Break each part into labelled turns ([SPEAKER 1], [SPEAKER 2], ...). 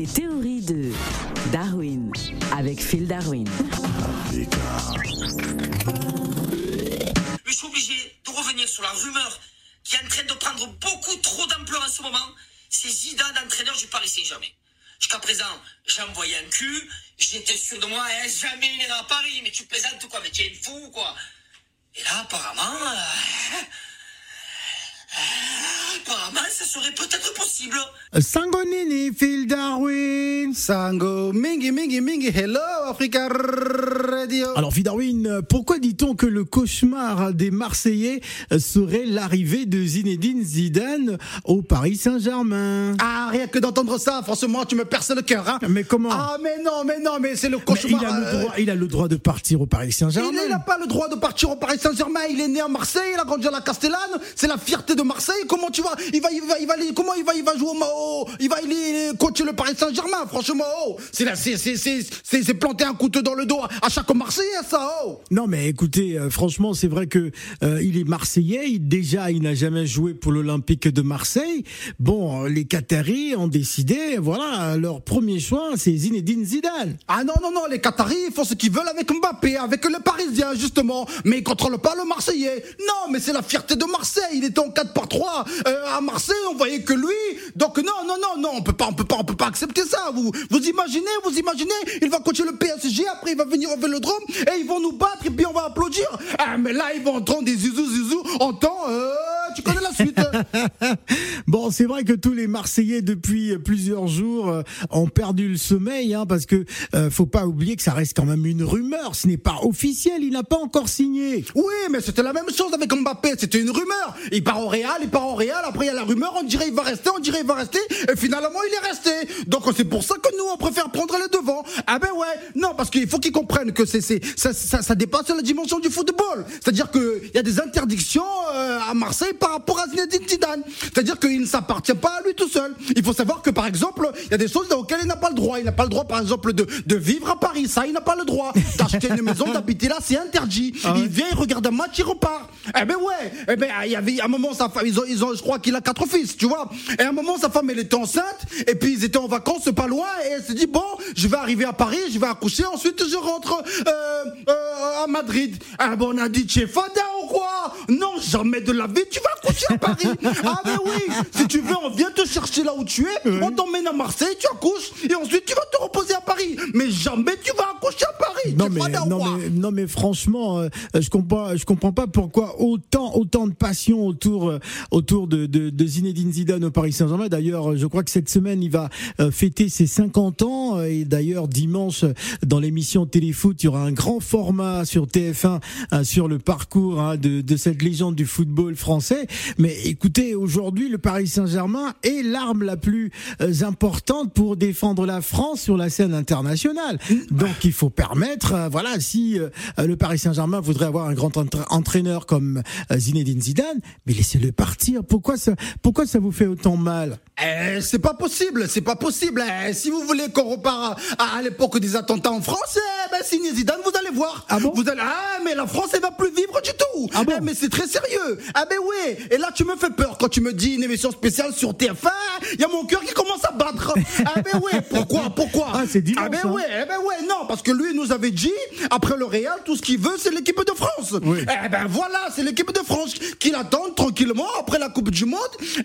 [SPEAKER 1] Les théories de Darwin avec Phil Darwin.
[SPEAKER 2] Je suis obligé de revenir sur la rumeur qui est en train de prendre beaucoup trop d'ampleur en ce moment. C'est Zidane, entraîneur du Paris Saint-Germain. Jusqu'à présent, j'envoyais un cul, j'étais sûr de moi, hein, jamais il ira à Paris, mais tu plaisantes quoi, mais tu es fou ou quoi Et là, apparemment, euh, apparemment, ça serait peut-être possible.
[SPEAKER 3] Sango Nini, Phil Darwin.
[SPEAKER 4] Sango, mingi, mingi, mingi, hello, Africa Radio.
[SPEAKER 3] Alors, Phil Darwin, pourquoi dit-on que le cauchemar des Marseillais serait l'arrivée de Zinedine Zidane au Paris Saint-Germain?
[SPEAKER 4] Ah, rien que d'entendre ça, franchement, tu me perces le cœur, hein.
[SPEAKER 3] Mais comment?
[SPEAKER 4] Ah, mais non, mais non, mais c'est le
[SPEAKER 3] Mais
[SPEAKER 4] cauchemar.
[SPEAKER 3] il, a le
[SPEAKER 4] euh,
[SPEAKER 3] droit, il a le droit de partir au Paris Saint-Germain.
[SPEAKER 4] Il n'a pas le droit de partir au Paris Saint-Germain. Il est né à Marseille, il a grandi à la Castellane. C'est la fierté de Marseille. Comment tu vas Il va, il va, il va, aller- comment il va, il va jouer au Mao? Il va, il est coacher le Paris Saint-Germain. Franchement, oh, c'est la- c'est, c'est, c'est, planter un couteau dans le dos à chaque Marseillais, ça, oh.
[SPEAKER 3] Non, mais écoutez, euh, franchement, c'est vrai que euh, il est marseillais. Il- déjà, il n'a jamais joué pour l'Olympique de Marseille. Bon, euh, les Qataris ont décidé, voilà, leur premier choix, c'est Zinedine Zidane.
[SPEAKER 4] Ah non, non, non, les Qataris font ce qu'ils veulent avec Mbappé, avec le Parisien, justement, mais ils contrôlent pas le Marseillais. Non, mais c'est la fierté de Marseille. Il était en 4 par 3 euh, à Marseille, on voyait que lui. Donc non, non, non, non, on peut pas, on peut pas, on peut pas accepter ça. Vous, imaginez, vous imaginez, il va coacher le PSG, après il va venir au Vélodrome et ils vont nous battre et puis on va applaudir. Ah, mais là ils vont entendre des zizou zizou en temps. Euh, tu connais la suite.
[SPEAKER 3] Bon, c'est vrai que tous les Marseillais depuis plusieurs jours euh, ont perdu le sommeil, hein, parce que euh, faut pas oublier que ça reste quand même une rumeur. Ce n'est pas officiel. Il n'a pas encore signé.
[SPEAKER 4] Oui, mais c'était la même chose avec Mbappé, c'était une rumeur. Il part au Real, il part au Real, après il y a la rumeur, on dirait il va rester, on dirait il va rester, et finalement il est resté. Donc c'est pour ça que nous on préfère prendre les devants. Ah ben ouais, non, parce qu'il faut qu'ils comprennent que c'est, c'est, ça, ça, ça dépasse la dimension du football. C'est-à-dire qu'il y a des interdictions euh, à Marseille par rapport à Zinedine Zidane. C'est-à-dire qu'il ne s'appartient pas à lui tout seul. Il faut savoir que par exemple, il y a des choses auxquelles il n'a pas le droit. Il n'a pas le droit par exemple de, de vivre à Paris, ça il n'a pas le droit. D'acheter une maison, d'habiter là, c'est interdit. Il vient, il regarde un match, il repart. Eh ben ouais, eh ben il y avait à un moment sa femme, ils ont, ils ont, je crois qu'il a quatre fils, tu vois. Et à un moment sa femme elle était enceinte, et puis ils étaient en vacances pas loin, et elle s'est dit bon, je vais arriver à Paris, je vais accoucher, ensuite je rentre euh, euh, à Madrid. Ah ben on a dit tu es fada ou quoi? Non, jamais de la vie, tu vas accoucher à Paris. ah ben oui, si tu veux, on vient te chercher là où tu es, on t'emmène à Marseille, tu accouches, et ensuite tu vas te reposer à Paris. Mais jamais tu vas accoucher à Paris.
[SPEAKER 3] Non mais, non mais non mais franchement, euh, je comprends je comprends pas pourquoi autant autant de passion autour euh, autour de, de, de Zinedine Zidane au Paris Saint-Germain. D'ailleurs, je crois que cette semaine il va euh, fêter ses 50 ans euh, et d'ailleurs dimanche dans l'émission Téléfoot, il y aura un grand format sur TF1 euh, sur le parcours hein, de, de cette légende du football français. Mais écoutez, aujourd'hui le Paris Saint-Germain est l'arme la plus euh, importante pour défendre la France sur la scène internationale. Donc il faut permettre, euh, voilà, si euh, le Paris Saint-Germain voudrait avoir un grand entra- entraîneur comme euh, Zinedine Zidane, mais laissez-le partir. Pourquoi ça, pourquoi ça vous fait autant mal?
[SPEAKER 4] Eh, c'est pas possible, c'est pas possible. Eh, si vous voulez qu'on repart à, à l'époque des attentats en France, eh, ben, signez Zidane, vous allez voir.
[SPEAKER 3] Ah bon
[SPEAKER 4] Vous allez, ah, mais la France, elle va plus vivre du tout.
[SPEAKER 3] Ah bon
[SPEAKER 4] Eh, mais c'est très sérieux. Ah, ben oui. Et là, tu me fais peur quand tu me dis une émission spéciale sur TF1. Il y a mon cœur qui commence à battre. ah, ben oui. Pourquoi, pourquoi?
[SPEAKER 3] Ah, c'est dimanche,
[SPEAKER 4] Ah, ben
[SPEAKER 3] hein.
[SPEAKER 4] oui, eh ben ouais, non, parce que lui nous avait dit, après le Real, tout ce qu'il veut, c'est l'équipe de France.
[SPEAKER 3] Oui.
[SPEAKER 4] Eh ben voilà, c'est l'équipe de France qui l'attend tranquillement après la Coupe du Monde. Il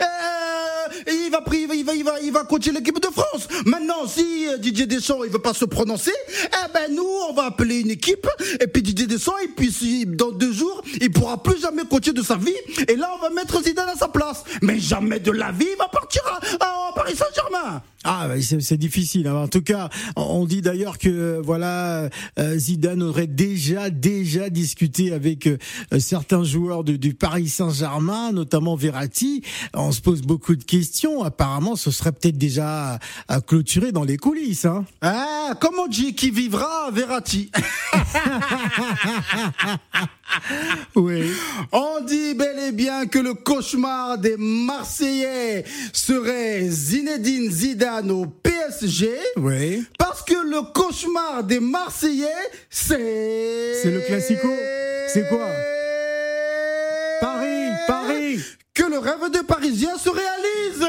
[SPEAKER 4] il va, coacher l'équipe de France. Maintenant, si euh, Didier Deschamps il veut pas se prononcer, eh ben nous, on va appeler une équipe. Et puis Didier Deschamps, et puis dans deux jours, il pourra plus jamais coacher de sa vie. Et là, on va mettre Zidane à sa place. Mais jamais de la vie, il va partir à Paris Saint-Germain.
[SPEAKER 3] Ah, c'est difficile. hein. En tout cas, on dit d'ailleurs que voilà, euh, Zidane aurait déjà déjà discuté avec euh, certains joueurs de- du Paris Saint-Germain, notamment Verratti. On se pose beaucoup de questions. Apparemment, ce serait peut-être déjà à clôturer dans les coulisses. Hein.
[SPEAKER 4] Ah, comme on dit, qui vivra Verratti.
[SPEAKER 3] Oui.
[SPEAKER 4] On dit bel et bien que le cauchemar des Marseillais serait Zinedine Zidane au PSG.
[SPEAKER 3] Oui.
[SPEAKER 4] Parce que le cauchemar des Marseillais, c'est...
[SPEAKER 3] C'est le classico C'est quoi Paris, Paris.
[SPEAKER 4] Que le rêve de Parisien se réalise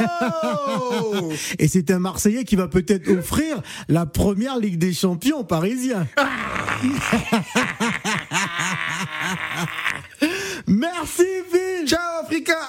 [SPEAKER 4] Oh
[SPEAKER 3] Et c'est un Marseillais qui va peut-être offrir la première Ligue des Champions parisien. Merci Philippe